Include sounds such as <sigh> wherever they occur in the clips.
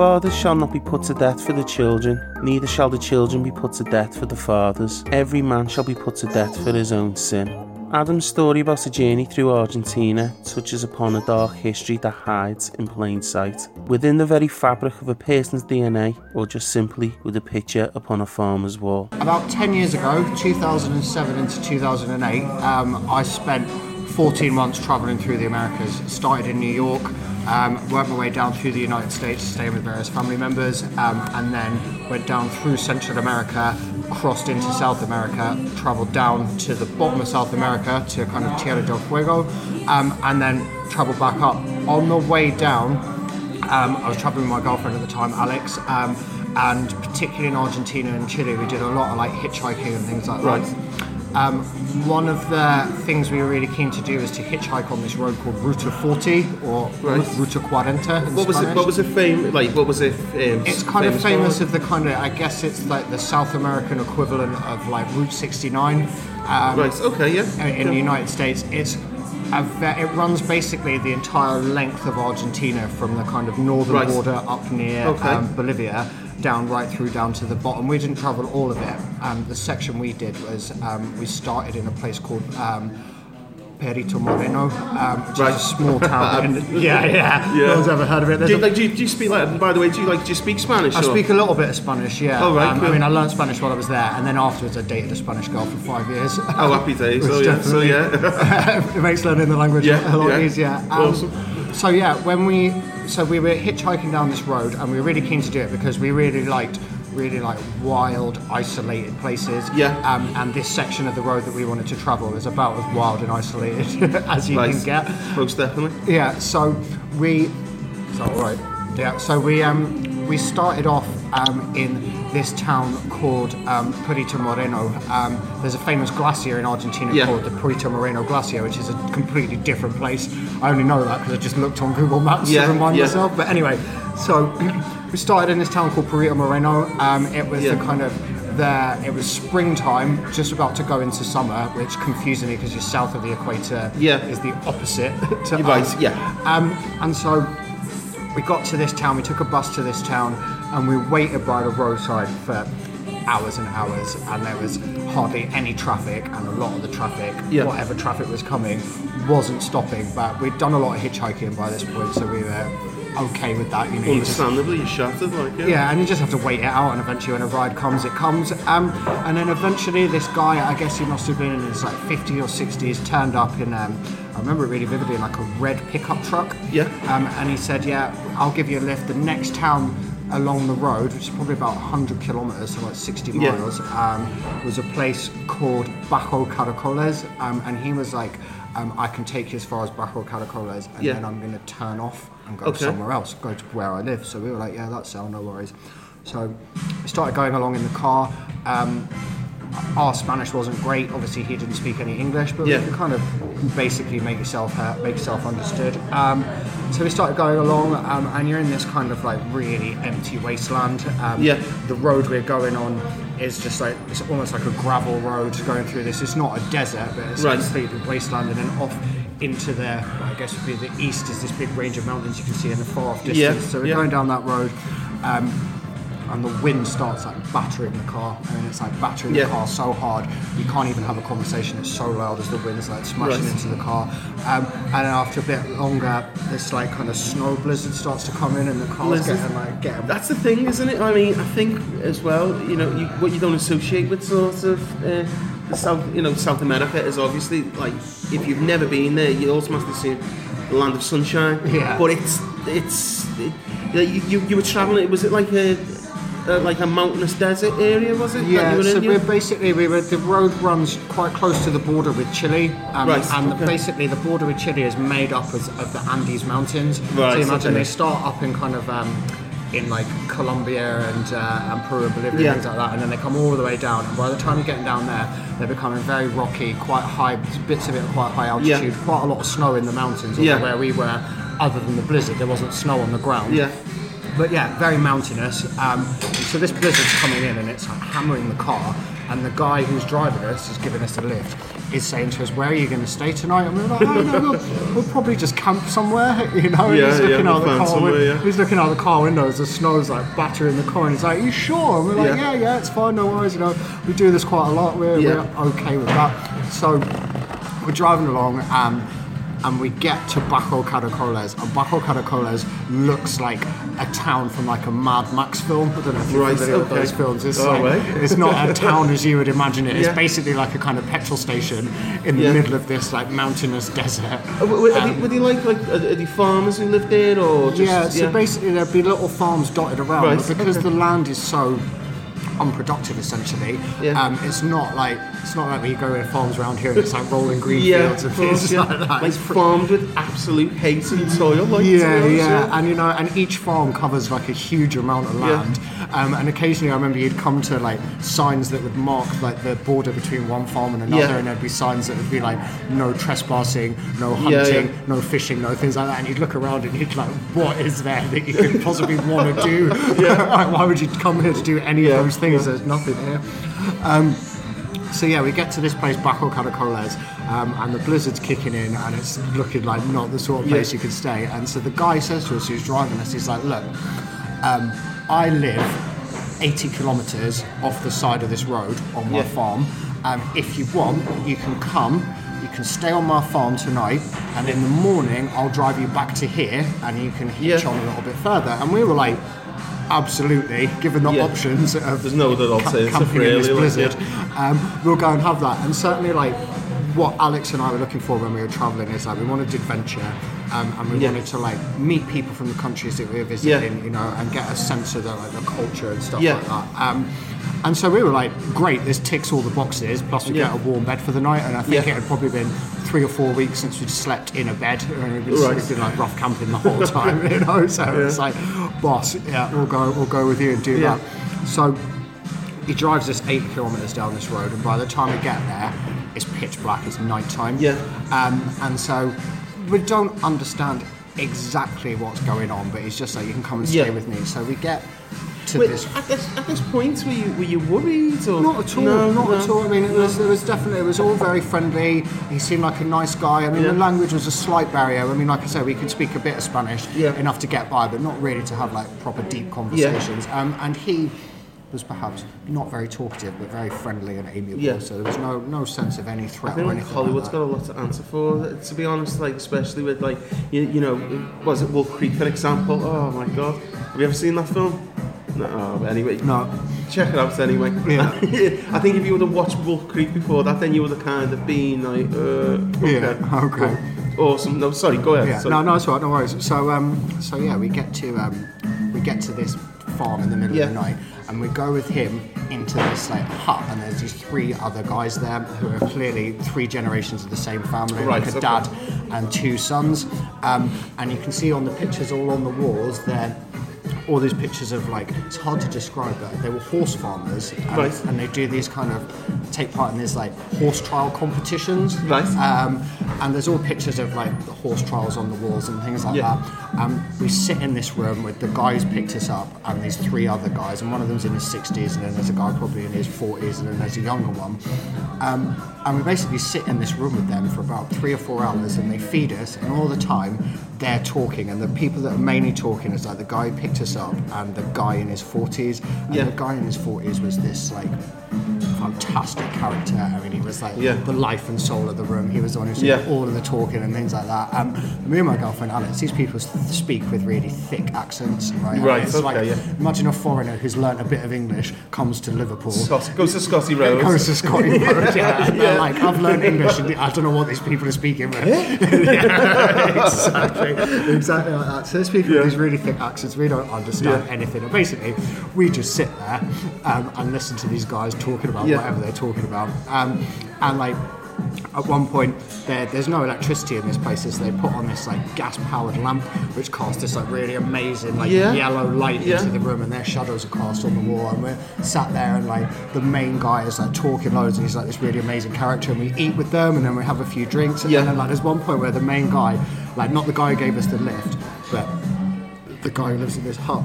fathers shall not be put to death for the children, neither shall the children be put to death for the fathers. Every man shall be put to death for his own sin. Adam's story about a journey through Argentina touches upon a dark history that hides in plain sight, within the very fabric of a person's DNA, or just simply with a picture upon a farmer's wall. About 10 years ago, 2007 into 2008, um, I spent 14 months traveling through the Americas. Started in New York, um, worked my way down through the United States, staying with various family members, um, and then went down through Central America, crossed into South America, travelled down to the bottom of South America to kind of Tierra del Fuego, um, and then travelled back up. On the way down, um, I was traveling with my girlfriend at the time, Alex, um, and particularly in Argentina and Chile, we did a lot of like hitchhiking and things like Right. that. Um, one of the things we were really keen to do is to hitchhike on this road called Ruta 40 or Right. Ruta 40 in What was it? What was it? Fame? Like what was it? Um, It's kind of famous for? of the kind of, I guess it's like the South American equivalent of like Route 69. Um, Right. Okay. Yeah. in the United States. It's ve- it runs basically the entire length of Argentina from the kind of northern Right. border up near Okay. um, Bolivia down right through down to the bottom. We didn't travel all of it. Um, the section we did was um, we started in a place called. Um, Perito Moreno, um, which Right. is a small town. <laughs> in, yeah, yeah, Yeah. No one's ever heard of it. There's Do you, like, do, you, do you speak like? By the way, do you like? Do you speak Spanish? I or? speak a little bit of Spanish, yeah. Oh, right, Um, I mean, I learned Spanish while I was there, and then afterwards I dated a Spanish girl for five years. Oh, happy days. <laughs> Oh yeah. So yeah. <laughs> it makes learning the language Yeah, a lot yeah. easier. Um, Awesome. So yeah, when we so we were hitchhiking down this road, and we were really keen to do it because we really liked really like wild, isolated places. Yeah. Um, and this section of the road that we wanted to travel is about as wild and isolated <laughs> as you Right. can get. Most definitely. Yeah, so we. Is that all right? Yeah, so we um we started off um, in this town called um, Perito Moreno. Um, there's a famous glacier in Argentina Yeah. called the Perito Moreno Glacier, which is a completely different place. I only know that because I just looked on Google Maps Yeah, to remind yeah. myself. But anyway, so <clears throat> we started in this town called Perito Moreno. Um, it was the kind of the it was springtime, just about to go into summer, which confusingly because you're south of the equator Yeah. is the opposite <laughs> to right, yeah. Um, and so we got to this town, we took a bus to this town, and we waited by the roadside for hours and hours, and there was hardly any traffic, and a lot of the traffic, Yeah. whatever traffic was coming, wasn't stopping. But we'd done a lot of hitchhiking by this point, so we were okay with that. You know, you just- Understandably, you're shattered. Like yeah. yeah, and you just have to wait it out, and eventually, when a ride comes, it comes. Um, and then eventually, this guy, I guess he must have been in his like 50s or 60s, turned up in. Um, remember it really vividly, like a red pickup truck. Yeah. Um, and he said, "Yeah, I'll give you a lift." The next town along the road, which is probably about 100 kilometers, so like 60 Yeah. miles, um, was a place called Bajo Caracoles, um, and he was like. Um, I can take you as far as Bajo Caracoles, and Yeah. then I'm going to turn off and go Okay. somewhere else, go to where I live. So we were like, yeah, that's all, no worries. So we started going along in the car. Our Spanish wasn't great. Obviously, he didn't speak any English, but Yeah. we could kind of basically make yourself uh, make yourself understood. Um, so we started going along, um, and you're in this kind of like really empty wasteland. Um, Yeah. The road we're going on is just like it's almost like a gravel road going through this. It's not a desert, but it's Right. a completely wasteland, and then off into the I guess would be the east is this big range of mountains you can see in the far off distance. Yeah, So we're yeah. going down that road. Um, and the wind starts like battering the car. I mean, it's like battering Yeah. the car so hard you can't even have a conversation. It's so loud as the wind's like smashing Right. into the car. Um, and then after a bit longer, this like kind of snow blizzard starts to come in, and the car's Blizzard. getting like getting. That's the thing, isn't it? I mean, I think as well, you know, you, what you don't associate with sort of uh, the South, you know, South America is obviously like if you've never been there, you automatically see the land of sunshine. Yeah. But it's it's it, you, you you were traveling. Was it like a, a like a mountainous desert area? Was it? Yeah, so in? we're basically we were the road runs quite close to the border with Chile, um, Right, and okay. basically the border with Chile is made up of, of the Andes Mountains. Right, So you imagine okay. they start up in kind of um, in like Colombia and uh, and Peru and Bolivia Yeah. and things like that, and then they come all the way down. And by the time you're getting down there, they're becoming very rocky, quite high. Bits of it are quite high altitude, quite a lot of snow in the mountains. Yeah. Where we were, other than the blizzard, there wasn't snow on the ground. Yeah. But yeah, very mountainous. Um, so this blizzard's coming in and it's like hammering the car. and the guy who's driving us, who's giving us a lift, is saying to us, "Where are you going to stay tonight?" And we're like, "Oh no, we'll, we'll probably just camp somewhere," <laughs> you know. Yeah, he's yeah, looking we'll out the car. somewhere, win- yeah. He's looking out the car windows. The snow's like battering the car, and he's like, "You sure?" And we're like, Yeah. "Yeah, yeah, it's fine, no worries." You know, we do this quite a lot. We're, Yeah. we're okay with that. So we're driving along um, and we get to Bajo Caracoles and Bajo Caracoles looks like a town from like a Mad Max film I don't know if you've Right, familiar okay. those films it's, Oh, like, it's not a town as you would imagine it it's Yeah. basically like a kind of petrol station in the Yeah. middle of this like mountainous desert Uh, were, were, they, were they like, like are, are they farmers who live there or just, yeah, so basically there'd be little farms dotted around, Right, but because the land is so unproductive, essentially, Yeah. um, it's not like it's not like when you go in farms around here and it's like rolling <laughs> green yeah, fields and things yeah. like that. Like It's pre- farmed with absolute hate and toil, like to yeah, yeah, and you know, and each farm covers like a huge amount of Yeah. land. Um, and occasionally, I remember you'd come to like signs that would mark like the border between one farm and another, Yeah. and there'd be signs that would be like no trespassing, no hunting, yeah. no fishing, no things like that. And you'd look around and you'd be like, what is there that you could possibly want to do? <laughs> <laughs> like, why would you come here to do any Yeah, of those things? There's nothing here. Um, so yeah, we get to this place, Bajo Caracoles, um, and the blizzard's kicking in, and it's looking like not the sort of place Yeah. you could stay. And so the guy says to us, who's driving us, he's like, "Look, um, I live 80 kilometres off the side of this road on my Yeah. farm. Um, if you want, you can come." You can stay on my farm tonight, and in the morning I'll drive you back to here, and you can hitch Yeah. on a little bit further. And we were like, absolutely, given the Yeah. options of There's no other alternative, camping in this really, like, blizzard, um, we'll go and have that. And certainly, like what Alex and I were looking for when we were traveling is like we wanted adventure, um, and we Yeah. wanted to like meet people from the countries that we were visiting, you know, and get a sense of the, like the culture and stuff Yeah. like that. Um, and so we were like, great, this ticks all the boxes. Plus, we Yeah. get a warm bed for the night, and I think Yeah. it had probably been three or four weeks since we'd slept in a bed, and we'd been Right. sleeping like rough camping the whole time, <laughs> you know. So it's like, boss, yeah, we'll go, we'll go with you and do Yeah. that. So he drives us eight kilometres down this road, and by the time we get there, it's pitch black. It's night time. Yeah. Um, and so we don't understand exactly what's going on, but he's just like, you can come and stay Yeah. with me. So we get to Wait, this. at this at this point, were you were you worried or Not at all. No, not no. at all. I mean, it was, it was definitely it was all very friendly. He seemed like a nice guy. I mean, Yeah. the language was a slight barrier. I mean, like I said, we could speak a bit of Spanish, Yeah. enough to get by, but not really to have like proper deep conversations. Um, and he was perhaps not very talkative, but very friendly and amiable. Yeah. So there was no no sense of any threat I feel or like anything. Hollywood's like got a lot to answer for. To be honest, like especially with like you, you know, was it Wolf Creek for example? Oh my god, have you ever seen that film? No. oh, Anyway, no. check it out anyway. Yeah. <laughs> I think if you would have watched Wolf Creek before that, then you would have kind of been like, uh, okay, Yeah, okay. awesome. No, sorry, go ahead. Yeah, Sorry. no, no, it's all right, no worries. So, um, so yeah, we get to um, we get to this farm in the middle Yeah. of the night, and we go with him into this like hut, and there's these three other guys there who are clearly three generations of the same family, Right, like a okay. dad and two sons, um, and you can see on the pictures all on the walls there. All these pictures of like it's hard to describe, but they were horse farmers, and, Right. and they do these kind of take part in these like horse trial competitions. Right. Um, and there's all pictures of like the horse trials on the walls and things like Yeah. that. Um, we sit in this room with the guy who's picked us up and these three other guys, and one of them's in his 60s, and then there's a guy probably in his 40s, and then there's a younger one. Um, and we basically sit in this room with them for about three or four hours, and they feed us, and all the time they're talking, and the people that are mainly talking is like the guy who picked us up and the guy in his 40s. And Yeah. the guy in his 40s was this like fantastic character. I mean, he was like Yeah. the life and soul of the room. He was the one who did Yeah. all of the talking and things like that. Um, me and my girlfriend Alex, these people speak with really thick accents, right? Right, It's okay, like, yeah. Imagine a foreigner who's learnt a bit of English comes to Liverpool. Scott, goes to Scotty Rose. <laughs> Goes to Scotty <laughs> Road, yeah. and they're like, I've learned English and I don't know what these people are speaking with. Yeah, <laughs> exactly, exactly like that. So there's people with these really thick accents, we don't understand Yeah. anything. And basically, we just sit there um, and listen to these guys talking about Yeah. whatever they're talking about. Um, and like, at one point, there, there's no electricity in this place, so they put on this like gas-powered lamp, which casts this like really amazing like Yeah. yellow light Yeah. into the room, and their shadows are cast on the wall. And we're sat there, and like the main guy is like talking loads, and he's like this really amazing character, and we eat with them, and then we have a few drinks, and Yeah. then like there's one point where the main guy, like not the guy who gave us the lift, but the guy who lives in this hut.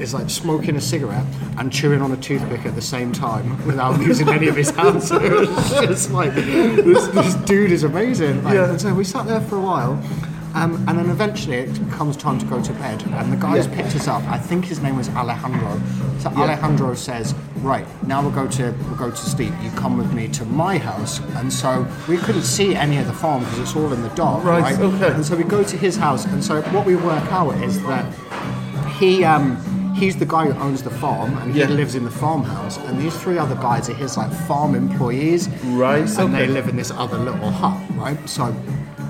Is like smoking a cigarette and chewing on a toothpick at the same time without <laughs> using any of his hands. <laughs> it's like this, this dude is amazing. Like, Yeah. And so we sat there for a while. Um, and then eventually it comes time to go to bed, and the guys Yeah. picked us up. I think his name was Alejandro. So Alejandro says, "Right now we'll go to we'll go to sleep. You come with me to my house." And so we couldn't see any of the farm because it's all in the dark, Right, right? okay. And so we go to his house, and so what we work out is that he um, he's the guy who owns the farm, and he Yeah. lives in the farmhouse. And these three other guys are his like farm employees, Right, And they live in this other little hut, right? So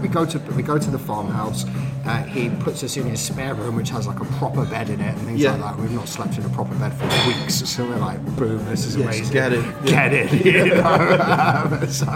we go to we go to the farmhouse. Uh, he puts us in his spare room, which has like a proper bed in it and things Yeah. like that. We've not slept in a proper bed for weeks, so we're like, boom, this is Yes, amazing. get it. Get it. <laughs> You know? <laughs> So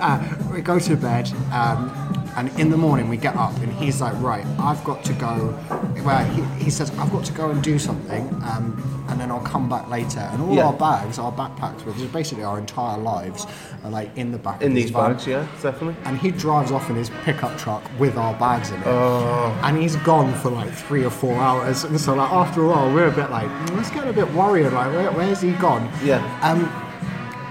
uh, we go to bed. Um, and in the morning we get up and he's like, right, I've got to go. Well, he, he says, I've got to go and do something, um, and then I'll come back later. And all Yeah. our bags, our backpacks, which is basically our entire lives, are like in the back In these van. bags, yeah, definitely. And he drives off in his pickup truck with our bags in it. Oh. And he's gone for like three or four hours. And so, like, after a while, we're a bit like, "Mm, let's get a bit worried. Like, where, where's he gone? Yeah. Um,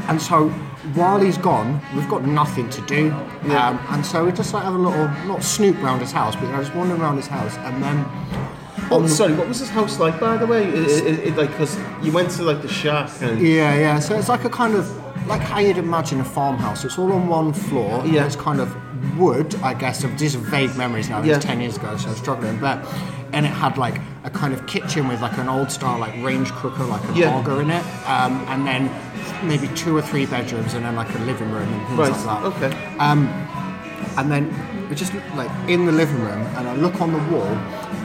and so, while he's gone, we've got nothing to do. Yeah. Um, and so, we just like have a little, not snoop around his house, but I know, just wander around his house. And then, Oh, sorry, what was his house like, by the way? It, it, it, like, because you went to, like, the shack and... Yeah, yeah. So it's like a kind of like how you'd imagine a farmhouse. It's all on one floor. Yeah. It's kind of wood, I guess, of these are vague memories now. It Yeah. was ten years ago, so I'm struggling. But and it had like a kind of kitchen with like an old style like range cooker, like a Yeah. in it, um, and then maybe two or three bedrooms, and then like a living room and things Right, like that. okay. And then we just like in the living room, and I look on the wall,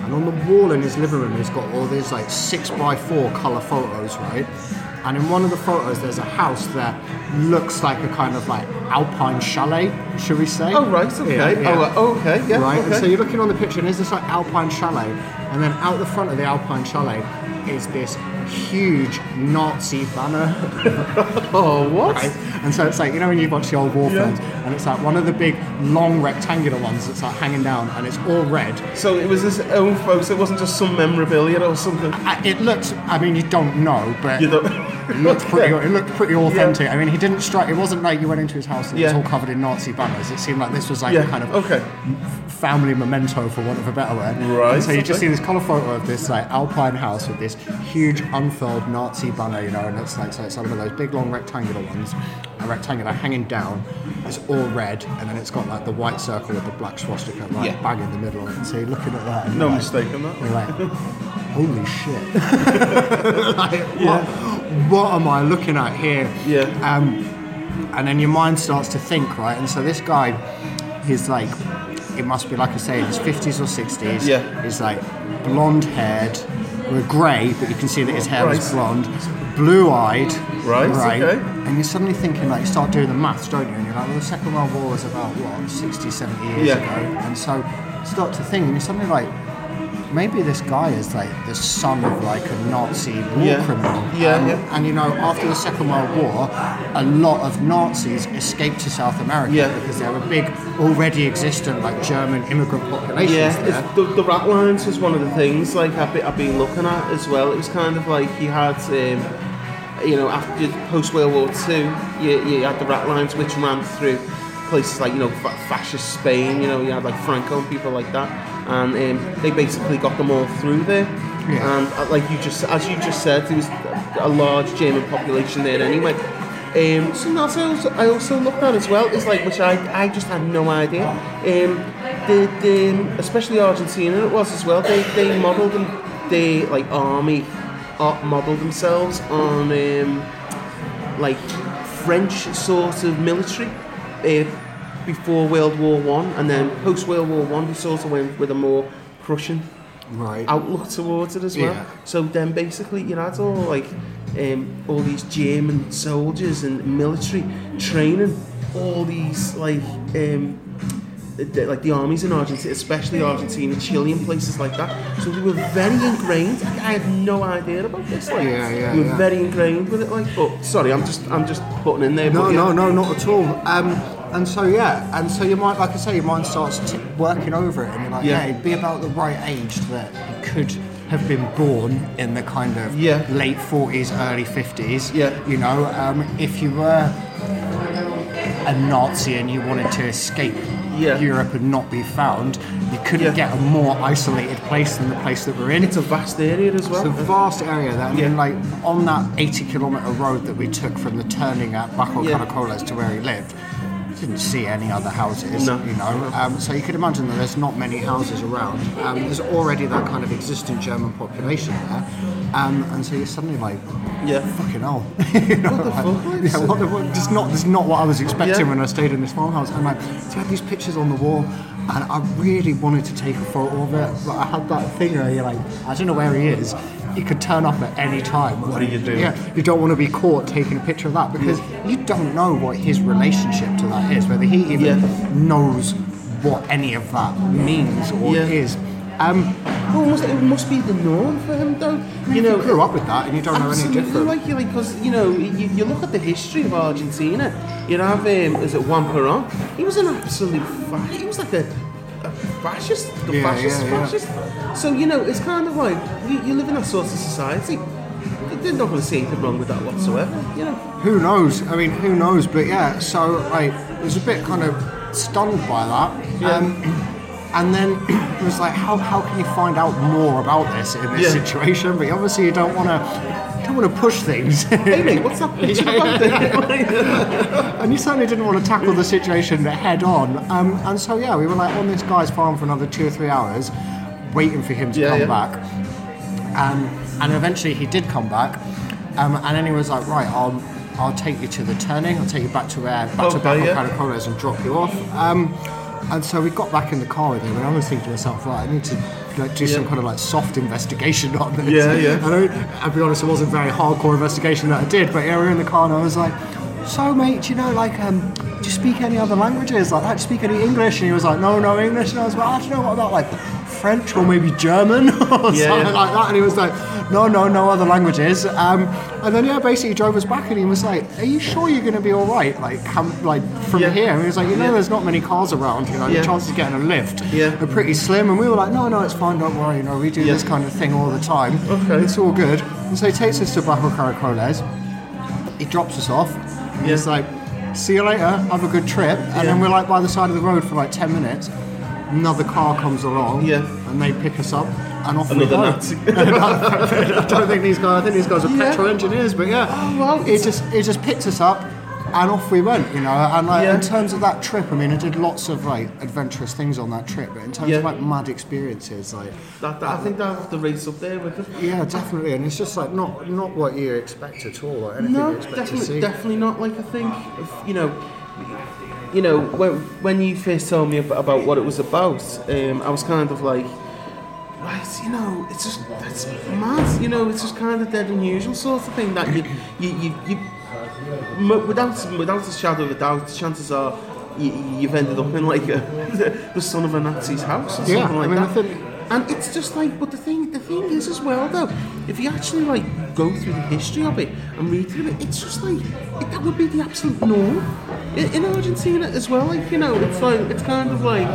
and on the wall in his living room, he's got all these like six by four color photos, right? And in one of the photos, there's a house that looks like a kind of like alpine chalet, should we say? Oh, right, okay. Yeah, yeah. Oh, uh, oh, okay, yeah, Right, and so you're looking on the picture, and there's this like alpine chalet, and then out the front of the alpine chalet is this huge Nazi banner <laughs> Oh, what? right? And so it's like you know when you watch the old war films, and it's like one of the big long rectangular ones that's like hanging down, and it's all red. So it was his own photo, it wasn't just some memorabilia or something? Uh, It looks, I mean, you don't know, but You don't... <laughs> it looked pretty. It looked pretty authentic. I mean, he didn't strike. It wasn't like you went into his house and it was all covered in Nazi banners. It seemed like this was like Yeah, a kind of okay. family memento, for want of a better word. Right, And so you just see this colour photo of this like alpine house with this huge unfurled Nazi banner, you know, and it's like so it's one of those big long rectangular ones, a rectangular hanging down. It's all red, and then it's got like the white circle with the black swastika right Yeah. bang in the middle. And so you're looking at that, and No like, mistake on that. You're like, <laughs> holy shit! <laughs> like, what, what am I looking at here? Yeah. Um, and then your mind starts to think, right? And so this guy, he's like, it must be like I say, in his fifties or 60s. Yeah. He's like blonde haired, with grey, but you can see that his hair is blonde, blue eyed. Right, okay. And you're suddenly thinking, like, you start doing the maths, don't you? And you're like, well, the Second World War was about, what, 60, 70 years Yeah. ago. And so start to think, and you're suddenly like, maybe this guy is like the son of like a Nazi war Yeah. criminal. Yeah, and, yeah. and you know, after the Second World War, a lot of Nazis escaped to South America Yeah. because there were big, already existent like German immigrant populations Yeah, the, the rat lines was one of the things like I've been, I've been looking at as well. It was kind of like you had, um, you know, after post World War Two, you, you had the rat lines which ran through places like you know fascist Spain. You know, you had like Franco and people like that, and um, they basically got them all through there. Yeah. And uh, like you just, as you just said, there was a large German population there anyway. Um, so that's also, I also looked at as well. Is like which I, I just had no idea. Um, the, the especially Argentina it was as well. They they modelled them. They like army uh, modelled themselves on um, like French sort of military uh, before World War One, and then post World War One, they sort of went with a more Prussian Right. outlook towards it as well. Yeah. So then basically you had all like um, all these German soldiers and military training all these like um, the, like the armies in Argentina, especially Argentina, Chile, and places like that. So they were very ingrained. I had no idea about this. Like, Yeah, yeah, they were yeah. very ingrained with it. Like, but sorry, I'm just I'm just putting in there. No, no, no, not at all. Um, and so yeah, and so your mind, like I say, your mind starts t- working over it, and you're like, Yeah. yeah, be about the right age that you could have been born in the kind of Yeah. late 40s, early 50s. Yeah. You know, um, if you were a Nazi and you wanted to escape Yeah. Europe and not be found, you couldn't Yeah. get a more isolated place than the place that we're in. It's a vast area as well. It's a vast area that, and then Yeah. like on that 80 kilometre road that we took from the turning at Bajo. Caracoles to where he lived, didn't see any other houses, No. you know. Um, so you could imagine that there's not many houses around. Um, there's already that kind of existing German population there, um, and so you're suddenly like, yeah. fucking hell. you <laughs> know, What the like, <laughs> Yeah, what the fuck? Not, just not what I was expecting Yeah. when I stayed in this farmhouse. And like, so I had these pictures on the wall, and I really wanted to take a photo of it, but I had that thing where you're like, I don't know where he is. He could turn up at any time. What do you do? Yeah, you don't want to be caught taking a picture of that because you don't know what his relationship to that is, whether he even Yeah. knows what any of that means or Yeah. is. Um, Well, it must, be the norm for him, though. you You know, know, grew up with that and you don't know any different. like you like because you know you, you look at the history of Argentina. You have um, is it Juan Perón? He was an absolute fa- he was like a, a fascist, the Yeah, fascist, yeah, yeah. fascist. So you know it's kind of like you, you live in that sort of society. They're not going to see anything wrong with that whatsoever. You know. Who knows? I mean, who knows? But yeah, so I was a bit kind of stunned by that. Um, and then it was like, how, how can you find out more about this in this Yeah. situation? But obviously, you don't want to don't want to push things. Hey what's that picture about there? and you certainly didn't want to tackle the situation head on. Um, and so yeah, we were like on this guy's farm for another two or three hours, waiting for him to Yeah, come yeah. back. Um, and eventually he did come back. Um, and then he was like, right, I'll I'll take you to the turning. I'll take you back to where back to Okay, Bajo yeah. Caracoles and drop you off. And so we got back in the car with him, and I was thinking to myself, right, I need to like, do some kind of like soft investigation on this. Yeah, yeah. And I, I'll be honest, it wasn't very hardcore investigation that I did, but yeah, we were in the car and I was like, so mate, you know, like, um, do you speak any other languages? Like, do you speak any English? And he was like, no, no English. And I was like, I don't know, what about like French or maybe German <laughs> or Yeah, something yeah. like that? And he was like, no, no, no other languages. Um, and then yeah, basically he drove us back and he was like, are you sure you're going to be all right? Like, like from Yeah. here? And he was like, you know, there's not many cars around. You know, the chances of getting a lift are pretty slim. And we were like, no, no, it's fine. Don't worry. You know, we do this kind of thing all the time. Okay. It's all good. And so he takes us to Bajo Caracoles. He drops us off. And He's like, see you later. Have a good trip. And then we're like by the side of the road for like 10 minutes. Another car comes along. Yeah. And they pick us up. And off Another we go. Nazi. <laughs> I don't think these guys. I think these guys are Yeah. petrol engineers. But yeah, Oh, well, it just it just picked us up, and off we went. You know, and like Yeah. in terms of that trip, I mean, I did lots of like adventurous things on that trip. But in terms Yeah. of like mad experiences, like That, that, I think that have to race up there with it. yeah, definitely. And it's just like not not what you expect at all. or anything No, you expect to definitely, see. definitely not. Like I think, if, you know, you know, when, when you first told me ab- about what it was about, um, I was kind of like, right, you know, it's just that's mad. You know, it's just kind of dead unusual sort of thing that you, you, you, you without without a shadow of a doubt, chances are. You, you've ended up in like a, <laughs> the son of a Nazi's house or something Yeah, I like mean, I that. think- And it's just like, but the thing, the thing is as well though, if you actually like go through the history of it and read through it, it's just like it, that would be the absolute norm in, in Argentina as well. Like you know, it's like it's kind of like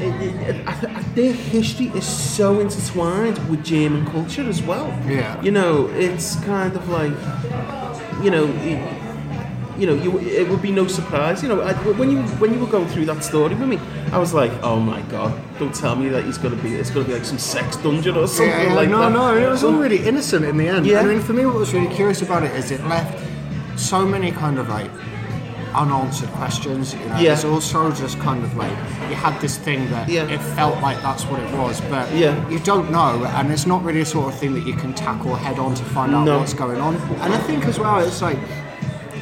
it, it, it, I I- their history is so intertwined with German culture as well. Yeah. you know, it's kind of like you know. It, you know, you, it would be no surprise. You know, I, when you when you were going through that story with me, I was like, oh my god, don't tell me that he's gonna be it's gonna be like some sex dungeon or something Yeah, yeah, like no, that. No, no, it was all really innocent in the end. Yeah. I mean, for me, what was really curious about it is it left so many kind of like unanswered questions. You know, Yeah. it's also just kind of like you had this thing that Yeah. it felt like that's what it was, but Yeah. you don't know, and it's not really a sort of thing that you can tackle head on to find out No. what's going on. And I think as well, it's like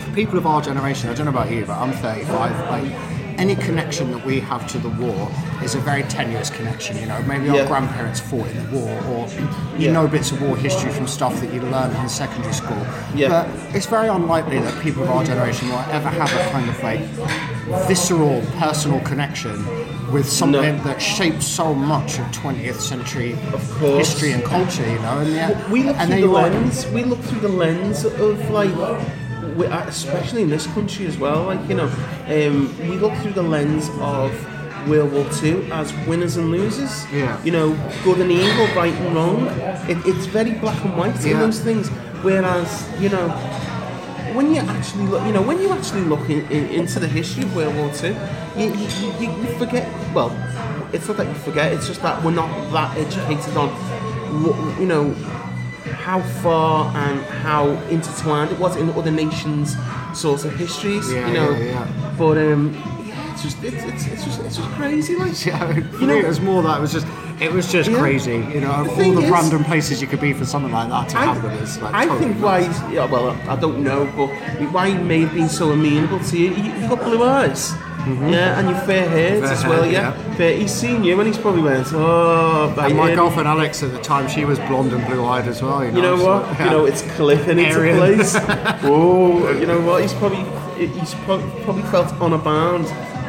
for people of our generation. I don't know about you, but I'm 35. Like any connection that we have to the war is a very tenuous connection. You know, maybe our grandparents fought in the war, or you Yeah. know bits of war history from stuff that you learned in secondary school. Yeah. But it's very unlikely that people of our generation will ever have a kind of like visceral, personal connection with something that shaped so much of 20th century course. history and culture. You know, and yet, we look and through the you are. lens. We look through the lens of like, we- uh, especially in this country as well. Like you know, um, we look through the lens of World War II as winners and losers. Yeah. You know, good and evil, right and wrong. It, it's very black and white in Yeah. those things. Whereas, you know, when you actually look, you know, when you actually look in, in, into the history of World War II, you, you, you, you forget. Well, it's not that you forget. It's just that we're not that educated on, you know, how far and how intertwined it was in other nations' sorts of histories. Yeah, you know, yeah, yeah. but um, yeah, it's just it's, it's, it's just it's just crazy. Like, <laughs> Yeah, you you know, it was more that it was just it was just Yeah. crazy. You know, The all the is- random places you could be for something like that to I, happen is like I totally think why, nuts. he's, yeah, well, I don't know, but why he may have been so amenable to you, you you've got blue eyes. Mm-hmm. Yeah, and you're fair haired as well, haired, yeah. yeah. Fair, he's seen you and he's probably went, oh, And my girlfriend Alex at the time, she was blonde and blue eyed as well. You know, You know so, what? yeah. You know, it's clicking into Aryan. place. <laughs> oh, you know what? He's probably he's pro- probably felt on a bound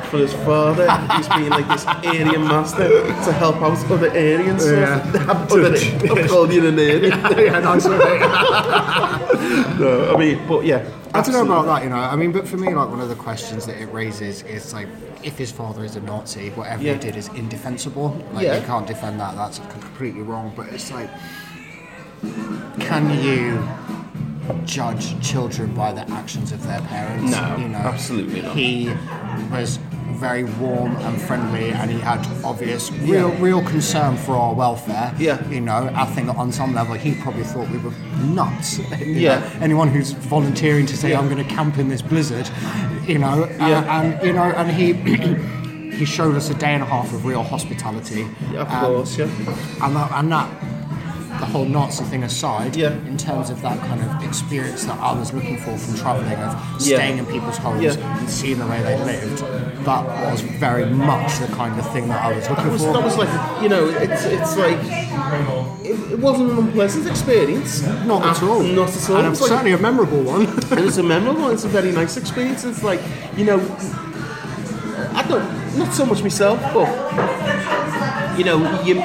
for his father. He's being like this Aryan master to help out other Aryans. Yeah. <laughs> other, I'm calling you an Aryan. <laughs> yeah, no, I mean, but yeah. I don't know about that, you know. I mean, but for me, like one of the questions that it raises is like, if his father is a Nazi, whatever Yeah. he did is indefensible. Like Yeah. you can't defend that. That's completely wrong. But it's like, can you judge children by the actions of their parents? No, you know, absolutely not. He was very warm and friendly, and he had obvious, real, Yeah. real concern for our welfare. Yeah. You know, I think on some level he probably thought we were nuts. <laughs> Yeah. know. Anyone who's volunteering to say Yeah. I'm going to camp in this blizzard, you know, Yeah. and you know, and he <clears throat> he showed us a day and a half of real hospitality. Yeah, of course, yeah. and that, and that the whole Nazi thing aside, Yeah. in terms of that kind of experience that I was looking for from travelling, of Yeah. staying in people's homes Yeah. and seeing the way they lived, that was very much the kind of thing that I was looking That was, for. that was like, you know, it's it's like it, it wasn't an unpleasant experience. not at Uh, all. Not at all. And it's like- certainly a memorable one. <laughs> it's a memorable. It's a very nice experience. It's like you know, I don't not so much myself, but you know, you.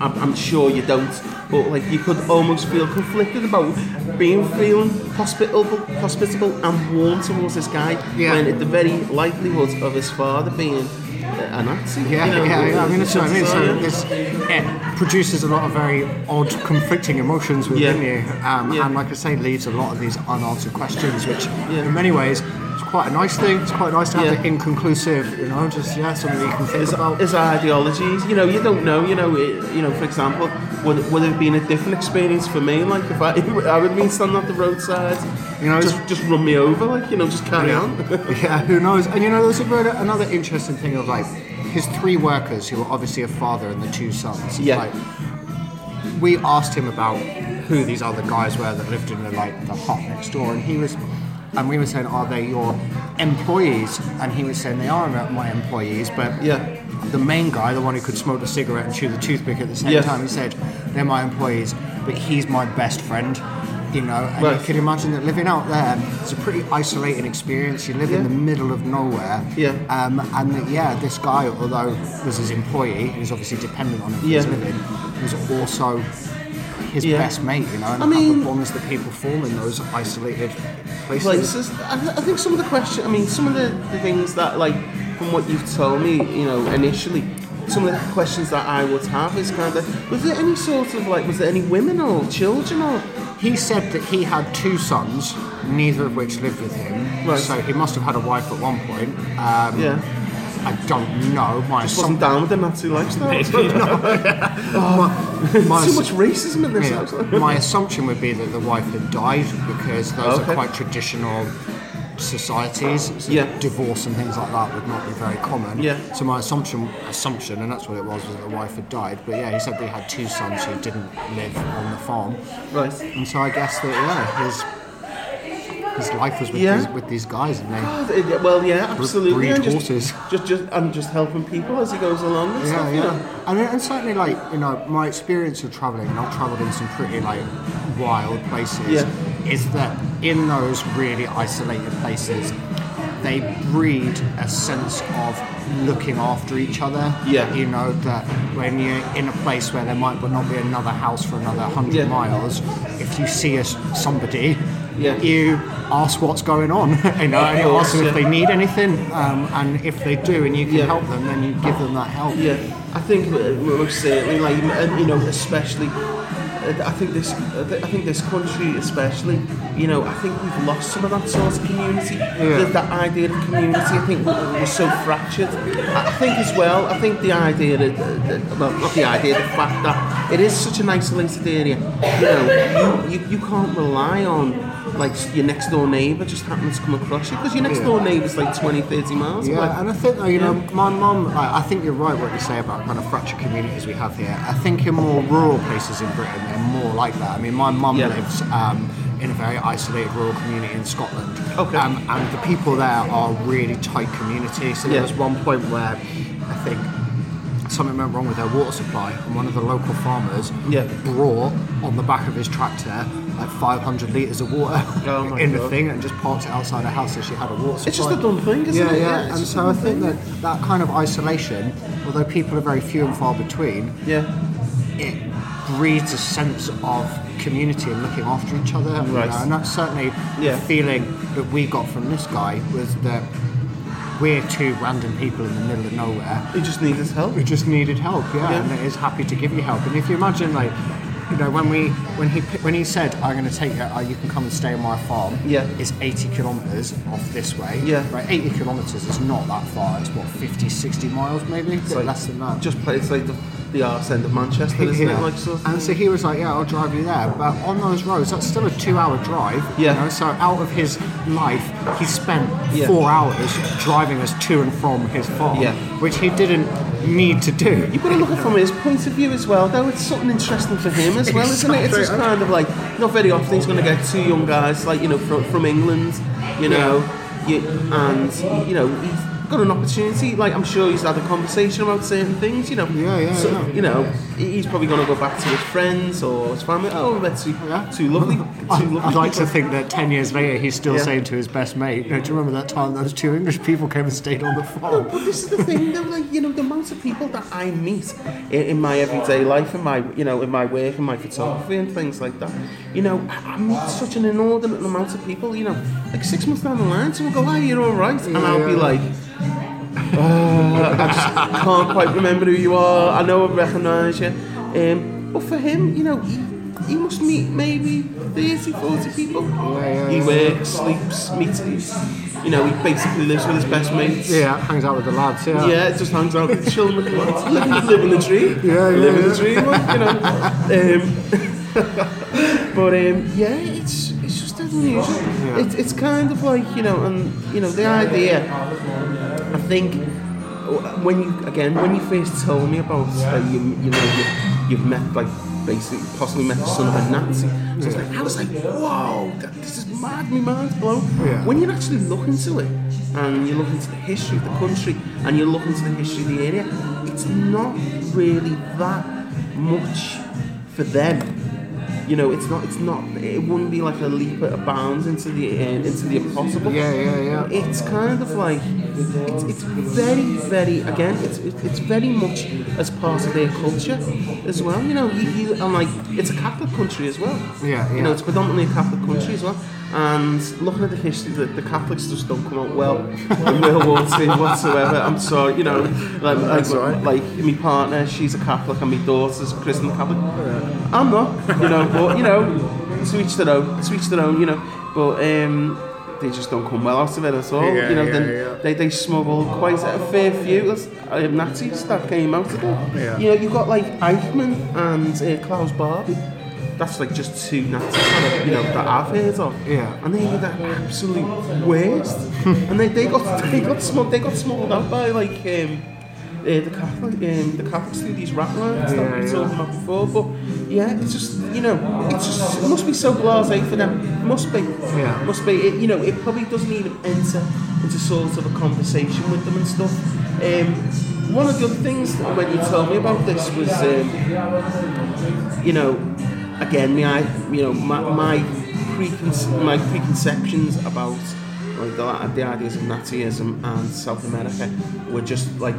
I, I'm sure you don't, but like you could almost feel conflicted about being feeling hospitable, hospitable and warm towards this guy Yeah. when at the very likelihood of his father being a Nazi. Yeah, you know, yeah, yeah. I mean, that's what I mean. So this it produces a lot of very odd, conflicting emotions within Yeah. you, um, Yeah. and like I say, leaves a lot of these unanswered questions, which in many ways is quite a nice thing. It's quite nice to have Yeah. the inconclusive, you know, just yeah, something you can think his, about. ideologies. You know, you don't know. You know, it, you know. For example, would would it have been a different experience for me? Like if I, <laughs> I would have been standing at the roadside, You know, just just run me over, like you know, just carry yeah. on. <laughs> <laughs> yeah, who knows? And you know, there's a another interesting thing of like his three workers, who were obviously a father and the two sons. Yeah. Like, we asked him about who these other guys were that lived in the like the hut next door, and he was, and we were saying, are they your employees? And he was saying they are my employees, but Yeah. The main guy, the one who could smoke a cigarette and chew the toothpick at the same Yeah. time, he said they're my employees, but he's my best friend. You know, and Right. you can imagine that living out there is a pretty isolating experience. You live in the middle of nowhere. Yeah. Um, and that, yeah, this guy, although was his employee, he was obviously dependent on him for his Yeah. living, was also his Yeah. best mate, you know, and I mean- the bonds that people form in those isolated places. places. I, I think some of the question. I mean, some of the, the things that like from what you've told me, you know, initially. Some of the questions that I would have is kind of, was there any sort of like, was there any women or children or, He said that he had two sons, neither of which lived with him. Right. So he must have had a wife at one point. Um, yeah, I don't know. My wasn't assumption. down with the Nazi lifestyle? my Too assu- much racism in this Yeah. house. My assumption would be that the wife had died because those Okay. are quite traditional societies. So Yeah. Divorce and things like that would not be very common. Yeah. So my assumption, assumption, and that's what it was, was that the wife had died. But yeah, he said they had two sons who didn't live on the farm, Right. and so I guess that yeah, his his life was with, Yeah. these, with these guys, and they. Uh, Well, yeah, absolutely. breed and just, horses. Just, just, and just helping people as he goes along and Yeah, stuff. You yeah. know. And, and certainly, like, you know, my experience of travelling, and I've travelled in some pretty, like, wild places, Yeah. Is that in those really isolated places, they breed a sense of looking after each other. Yeah. You know, that when you're in a place where there might not be another house for another hundred Yeah. miles, if you see a, somebody Yeah. you ask what's going on. <laughs> you know, and you ask them if they need anything, um, and if they do, and you can Yeah. help them, then you give them that help. Yeah, I think uh, most certainly, like you know, especially. I think this, I think this country, especially, you know, I think we've lost some of that sort of community. The, that idea of community, I think, we're, we're so fractured. I I think as well. I think the idea that, that, well, not the idea, the fact that it is such an isolated area. You know, you, you, you can't rely on like your next door neighbour just happening to come across you because your next door neighbour's like 20, 30 miles away. Yeah, and I think though, you know, my mum, like, I think you're right what you say about kind of fractured communities we have here. I think in more rural places in Britain, they're more like that. I mean, my mum Yeah. lives um, in a very isolated rural community in Scotland. Okay. Um, and the people there are really tight community. So there Yeah. was one point where I think something went wrong with their water supply, and one of the local farmers Yeah. brought on the back of his tractor like 500 litres of water Oh <laughs> in the thing and just parked it outside her house so she had a water supply. It's just a dumb thing, isn't yeah, it? Yeah, it's and so I think thing. that that kind of isolation, although people are very few and far between, Yeah. it breeds a sense of community and looking after each other. you know, and that's certainly Yeah. the feeling that we got from this guy was that we're two random people in the middle of nowhere He just needed help. who just needed help, yeah, Yeah. and is happy to give you help. And if you imagine, like, you know, when we when he when he said, "I'm going to take you, uh, you can come and stay on my farm," Yeah. it's 80 kilometres off this way. Yeah. right. 80 kilometres is not that far. It's what 50, 60 miles, maybe. It's like- less than that. Just play, it's like the, the arse end of Manchester, isn't <laughs> Yeah. it? Like sort of- And so he was like, "Yeah, I'll drive you there." But on those roads, that's still a two-hour drive. Yeah. You know? So out of his life, he spent Yeah. four hours driving us to and from his farm, Yeah. which he didn't need to do. You've got to look at it from his point of view as well, though. It's something interesting for him as well, isn't it? It's just kind of like, not very often he's going to get two young guys, like, you know, from, from England, you know, you, and, you know, he's got an opportunity. Like, I'm sure he's had a conversation about certain things, you know. Yeah, yeah, so, yeah. You know, he's probably going to go back to his friends or his family. Oh, they're too, Yeah. too lovely. <laughs> Too I'd, lovely. I'd like to think that 10 years later he's still Yeah. saying to his best mate, know, do you remember that time those two English people came and stayed on the farm? But this is the thing, though, like you know, the amount of people that I meet in, in my everyday life, in my you know, in my work, in my photography, and things like that. You know, I, I meet such an inordinate amount of people. You know, like six months down the line, someone will go, "Hi, you're all right," and I'll be like. "Uh, I just can't quite remember who you are. I know I recognise you. Um, but for him, you know, he, he must meet maybe 30, 40 people. yeah, he yeah. works, sleeps, meets. You know, he basically lives with his best mates. Yeah, hangs out with the lads, yeah. Yeah, it just hangs out with the children with the lads. <laughs> Living, living the dream. Yeah, yeah, Living yeah. the dream, you know. Um, but um, yeah, it's it's just unusual. It's it's kind of like you know, and you know the idea. I think when you again when you first told me about uh, you you know you, you've met like basically possibly met the son of a Nazi. So I was like, I was like, whoa, that, this is mad. My mind's blown. Yeah. When you actually look into it and you look into the history of the country and you look into the history of the area, it's not really that much for them. You know, it's not. It's not. It wouldn't be like a leap at a bounds into the uh, into the impossible. Yeah, yeah, yeah. It's kind of like it's, it's very, very again. It's it's very much as part of their culture as well. You know, you, you and like it's a Catholic country as well. Yeah, You know, it's predominantly a Catholic country as well. And looking at the history, the, the Catholics just don't come out well <laughs> in World War II whatsoever. I'm sorry, you know, like like, right. like my partner, she's a Catholic, and my daughter's a Christian Catholic. I'm not, you know, but you know, to each their own, to each their own, you know. But um, they just don't come well out of it at all. Yeah, you know, yeah, then yeah. they they smuggled quite a fair few uh, Nazis that came out of it. Yeah. You know, you've got like Eichmann and uh, Klaus Barbie. That's like just two Nazis that, you know, that I've heard of. Yeah. And they were the absolute worst. and they, they got they got smuggled they got smuggled out by like um, uh, the Catholic um, the Catholics do these rat lines that Yeah, we yeah. talked about before. But yeah, it's just you know, it's just it must be so blasé for them. It must be. Yeah. It must be. It, you know, it probably doesn't even enter into sort of a conversation with them and stuff. Um, one of the other things that when you told me about this was, um, you know, again, my, you know, my, my, preconce- my preconceptions about like the, the ideas of Nazism and South America were just like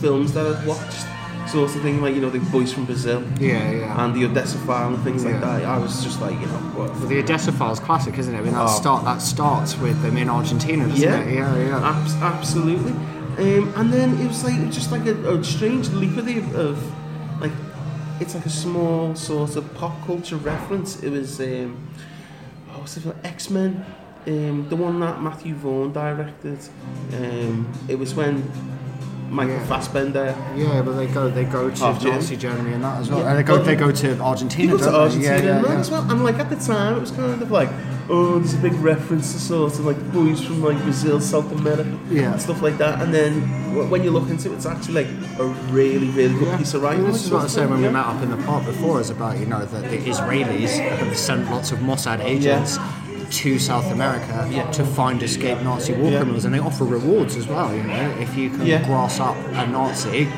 films that I'd watched sort of thing, like you know the boys from Brazil Yeah, yeah. and the Odessa file and things like that. I was just like, you know, what? Well, the Odessa Files classic, isn't it? I mean, that Oh. start that starts with them in Argentina, doesn't Yeah. it? Yeah, yeah. Abs- absolutely. Um, and then it was like it was just like a, a strange leap of, the, of it's like a small sort of pop culture reference. It was um, oh, what's it called? X Men, um, the one that Matthew Vaughn directed. Um, it was when Michael Yeah. Fassbender. Yeah, but they go they go to Half Nazi Germany and that as well. Yeah. And they go Well, they go to Argentina. He goes to? Argentina yeah, yeah, yeah. as well. And like at the time, it was kind of like, oh, there's a big reference to sort of like boys from like Brazil, South America, Yeah. and stuff like that. And then w- when you look into it, it's actually like a really, really good Yeah. piece of I writing. mean, this is what I was saying when we met up in the park before, is about, you know, that the Israelis have sent lots of Mossad agents to South America Yeah. to find escaped Nazi war Yeah. criminals, and they offer rewards as well, you know, if you can Yeah. grass up a Nazi,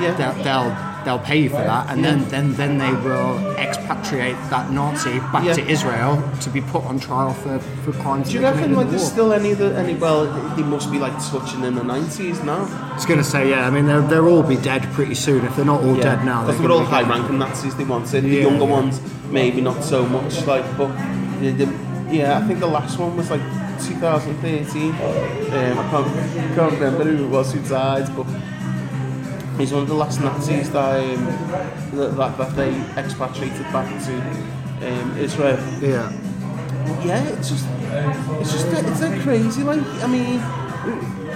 Yeah. they'll, they'll, they'll pay you for that, and then, then, then they will expatriate that Nazi back Yeah. to Israel to be put on trial for, for crimes Do you reckon like the there's still any of the any well they must be like touching in the nineties now? I was going to say, yeah, I mean, they'll, they'll all be dead pretty soon. If they're not all dead now, because they're all high ranking Nazis they wanted. The younger yeah. ones maybe not so much. Like, but the, the, yeah, I think the last one was like 2013. Um, I can't, can't remember who it was who died, but he's one of the last Nazis that um, that, that, that they expatriated back to um, Israel. Yeah. Yeah, it's just, it's just, it's like crazy. Like, I mean,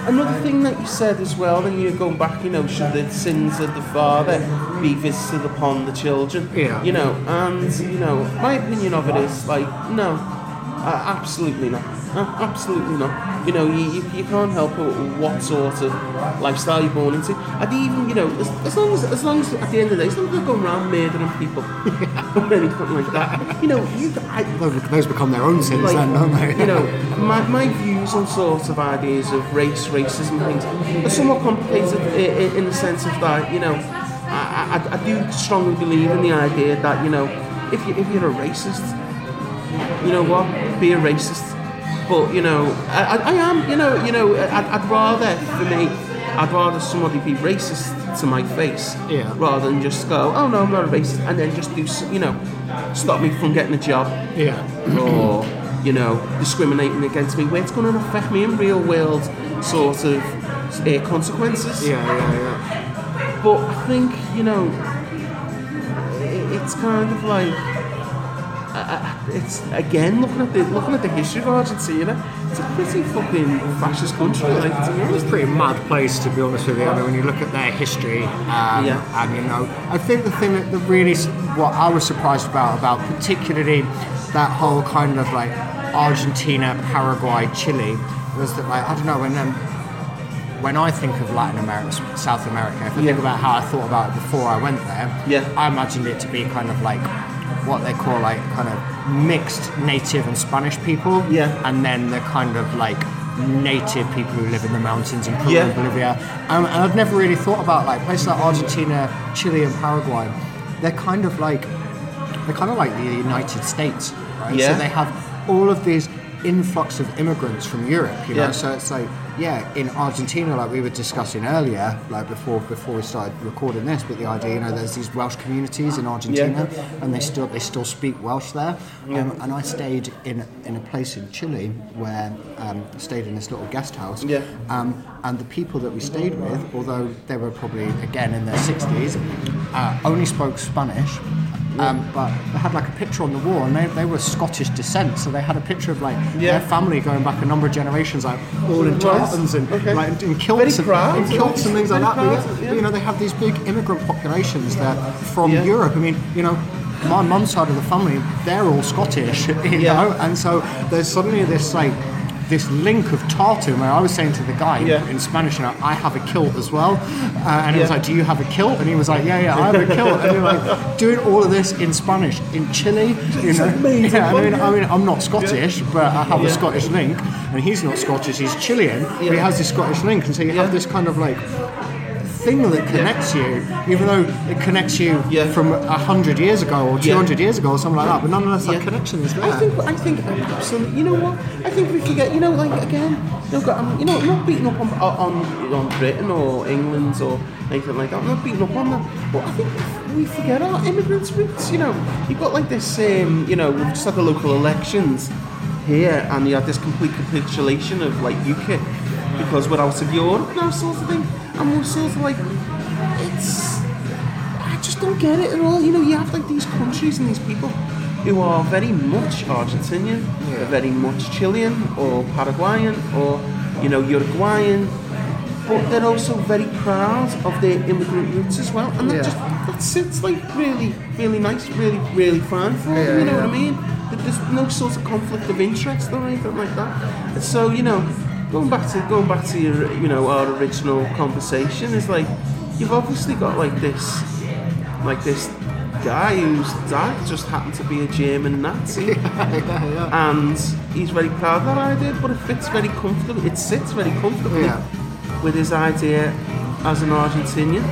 another thing that you said as well, then you're going back, you know, should the sins of the father be visited upon the children? Yeah. You know, and you know, my opinion of it is like, no, uh, absolutely not. Absolutely not. You know, you, you, you can't help wh- what sort of lifestyle you're born into. And even, you know, as, as long as as long as at the end of the day, as long as they're going around murdering people <laughs> or anything like that, you know, you, I, Those, those become their own sins like, then, don't they? you know, <laughs> my, my views on sort of ideas of race, racism, things are somewhat complicated in, in the sense of that, you know, I, I, I do strongly believe in the idea that, you know, if, you, if you're a racist, you know what, be a racist. But, you know, I, I, am, you know, you know, I'd, I'd rather, for me, I'd rather somebody be racist to my face Yeah. rather than just go, oh no, I'm not a racist, and then just do, you know, stop me from getting a job Yeah. <clears throat> or you know discriminating against me where it's going to affect me in real world sort of uh, consequences Yeah, yeah, yeah. but I think you know i- it's kind of like it's again looking at the looking at the history of Argentina it's a pretty fucking fascist country like to be It's a pretty mad place, to be honest with you. I mean, when you look at their history, um, Yeah. and you know, I think the thing that, that really, what I was surprised about, about particularly that whole kind of like Argentina, Paraguay, Chile, was that like I don't know when um, when I think of Latin America, South America, if I think Yeah. about how I thought about it before I went there, Yeah. I imagined it to be kind of like what they call like kind of mixed native and Spanish people, Yeah. and then the kind of like native people who live in the mountains in Peru Yeah. and Bolivia. Um, and I've never really thought about like places like Argentina, Chile, and Paraguay. They're kind of like they're kind of like the United States, right? Yeah. So they have all of these influx of immigrants from Europe, you know. Yeah. So it's like, yeah, in Argentina, like we were discussing earlier, like before before we started recording this, but the idea, you know, there's these Welsh communities in Argentina, and they still they still speak Welsh there. Um, and I stayed in in a place in Chile where um, stayed in this little guest house. Yeah. Um, and the people that we stayed with, although they were probably again in their 60s, uh, only spoke Spanish. Um, but they had like a picture on the wall, and they, they were Scottish descent, so they had a picture of like Yeah. their family going back a number of generations, like all in tartans and Okay. like in kilts, and, in kilts and things like that. But yeah. You know, they have these big immigrant populations there from Yeah. Europe. I mean, you know. My mum's side of the family, they're all Scottish, <laughs> you Yeah. know, and so there's suddenly this like this link of tartan where I was saying to the guy Yeah. in Spanish, you know, I have a kilt as well, uh, and he was like, "Do you have a kilt?" And he was like, "Yeah, yeah, I have a kilt." And you're like <laughs> doing all of this in Spanish in Chile, you know. amazing, Yeah, I mean. I mean, I'm not Scottish, but I have a Scottish link, and he's not Scottish, he's Chilean, but he has this Scottish link, and so you Yeah. have this kind of like thing that connects you, even though it connects you Yeah. from a hundred years ago or two hundred Yeah. years ago or something like that. But nonetheless, that connection is there. I think, uh, I think, absolutely. You know what? I think we forget. You know, like again, um, you know, I'm, you know, I'm not beating up on, uh, on on Britain or England or anything like that. I'm not beating up on them, but I think we forget our immigrants' roots. You know, you've got like this. Um, you know, we've just had the local elections here, and you had this complete capitulation of like UKIP because we're out of Europe now, sort of thing, sort of like, it's. I just don't get it at all. You know, you have like these countries and these people who are very much Argentinian, Yeah. very much Chilean or Paraguayan or you know Uruguayan, but they're also very proud of their immigrant roots as well, and that Yeah. just that sits like really, really nice, really, really fine for them. Yeah, you know what I mean? There's no sort of conflict of interest or anything like that. So you know, going back to going back to your, you know our original conversation is like you've obviously got like this like this guy whose dad just happened to be a German Nazi. <laughs> And he's very proud of that idea, but it fits very comfortably. It sits very comfortably Yeah. with his idea as an Argentinian.